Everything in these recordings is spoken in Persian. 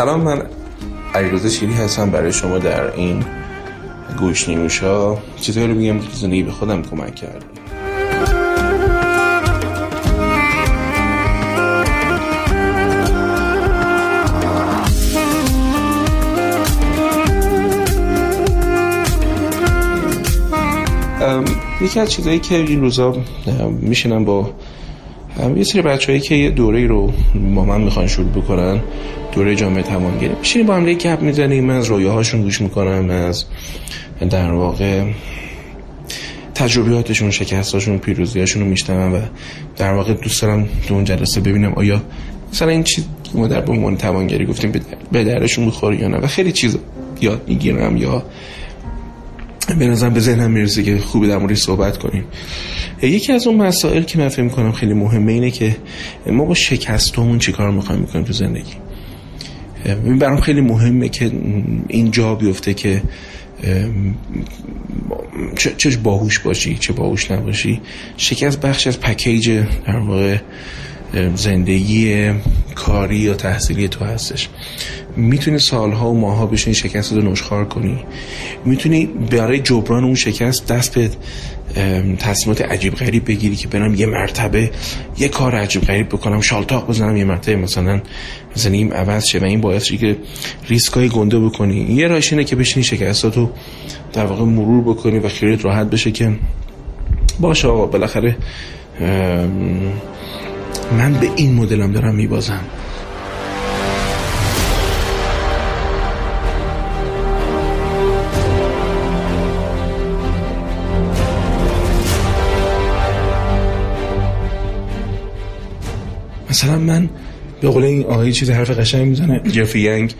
سلام من علیرضا شیری هستم برای شما در این گوش نیوشا. چطور رو میگم؟ که زندگی به خودم کمک کرده. یکی از چیزایی که این روزا میشنم با یه سری بچه‌ای که یه دوره رو با من می‌خوان شروع بکنن دوره جامعه توانگری میشینیم با هم یه گپ می‌زنیم من از رویاهاشون گوش می‌کنم از در واقع تجربیاتشون شکستاشون پیروزیاشون رو میشنم و در واقع دوست دارم تو اون جلسه ببینم آیا مثلا این چیز که ما در به توانگری گفتیم به درشون می‌خوره یا نه و خیلی چیز یاد می‌گیرم یا به نظرم به ذهنم می‌رسه که خوبی در موردش صحبت کنیم. یکی از اون مسائل که من فکر می‌کنم خیلی مهمه اینه که ما با شکستمون چیکار می‌خوایم می‌کنیم تو زندگی؟ این برام خیلی مهمه که این جا بیفته که چه باهوش باشی چه باهوش نباشی. شکست بخش از پکیج در واقع زندگی کاری یا تحصیلی تو هستش. می‌تونی سالها و ماها بشینی شکست رو نشخار کنی. می‌تونی برای جبران اون شکست دست به تصمیمات عجیب غریب بگیری که برم یه مرتبه یه کار عجیب غریب بکنم شالتاق بزنم یه مرتبه مثلا زنیم عوض شه و این باعث که ریسکای گنده بکنی. یه راهش اینه که بشینی شکستاتو در واقع مرور بکنی و خیلیت راحت بشه که باشه آقا بالاخره من به این مدلم دارم میبازم. مثلا من به قول این آقای چیز حرف قشنگ می‌زنه جفری یانگ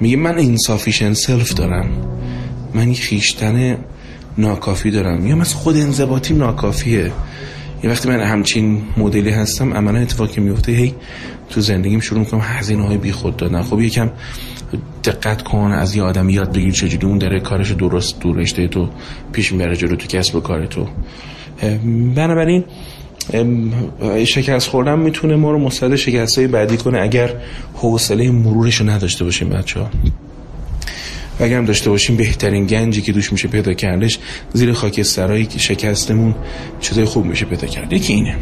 میگه من insufficient self دارم. من خویشتن ناکافی دارم. یا مثلا خود انضباطیم ناکافیه. یه وقتی من همچین مدلی هستم عملا اتفاقی میفته هی تو زندگیم شروع می‌کنم هزینه های بی خود دادن. خب یکم دقت کن از یه آدم یاد بگیر چجوری اون داره کارش درست دور رشته تو پیش می‌بره جلو تو کسب و کار تو. بنابراین شکست خوردن می‌تونه ما رو مستعد شکست های بعدی کنه اگر حوصله مرورش رو نداشته باشیم بچه ها و اگر هم داشته باشیم بهترین گنجی که دوش میشه پیدا کردش زیر خاکسترهایی که شکستمون چیزای خوب میشه پیدا کرد یکی اینه.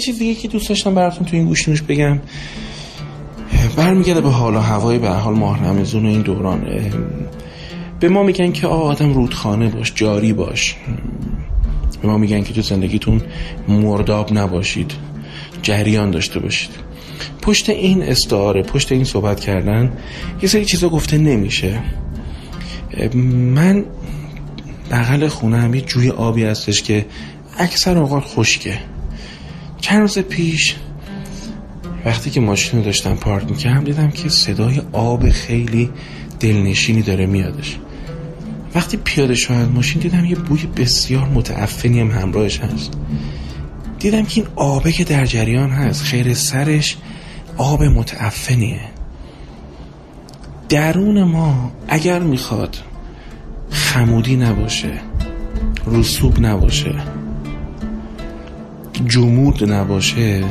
چیز دیگه که دوست داشتم براتون تو این گوشنوش بگم. برمیگرده به حال و هوای به حال ماه رمزون این دوران. به ما میگن که آدم رودخانه باش جاری باش. به ما میگن که تو زندگیتون مرداب نباشید جریان داشته باشید. پشت این استعاره پشت این صحبت کردن یه سری چیزا گفته نمیشه. من بغل خونه یه جوی آبی هستش که اکثر اوقات خشکه. چند روز پیش وقتی که ماشین رو داشتم پارک می‌کردم دیدم که صدای آب خیلی دلنشینی داره میادش. وقتی پیاده شدم ماشین دیدم یه بوی بسیار متعفنی هم همراهش هست. دیدم که این آبه که در جریان هست خیر سرش آب متعفنیه. درون ما اگر می‌خواد خمودی نباشه رسوب نباشه جمود نباشه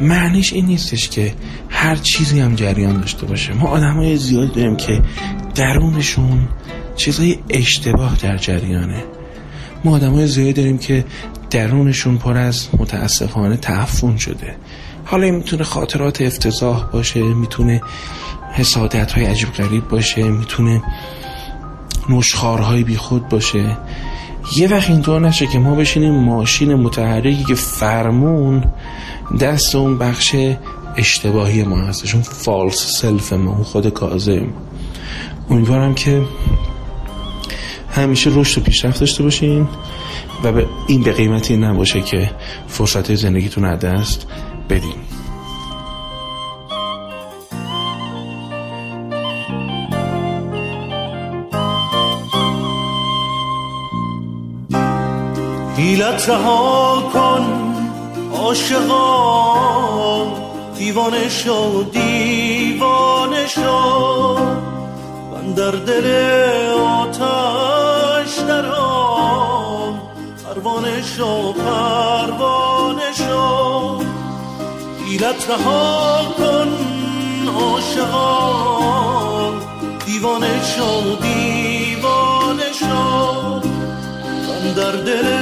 معنیش این نیستش که هر چیزی هم جریان داشته باشه. ما آدم های زیادی داریم که درونشون چیزای اشتباه در جریانه. ما آدم های زیادی داریم که درونشون پر از متاسفانه تعفن شده. حالا این می‌تونه خاطرات افتضاح باشه می‌تونه حسادت های عجیب غریب باشه می‌تونه نشخارهای بی خود باشه. یه وقت اینطور نشه که ما بشینیم ماشین متحرکی که فرمون دست اون بخش اشتباهی ما هستش اون فالس سلف ما اون خود کازم امیدوارم که همیشه رشد و پیشرفت داشته باشین و به این به قیمتی نباشه که فرصت زندگیتون از دست بدین. حیلت رها کن عاشقا. دیوانه شو دیوانه شو. من در دل آتش درام پروانه شو پروانه شو. حیلت رها کن عاشقا. دیوانه شو دیوانه شو. من در دل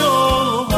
yo.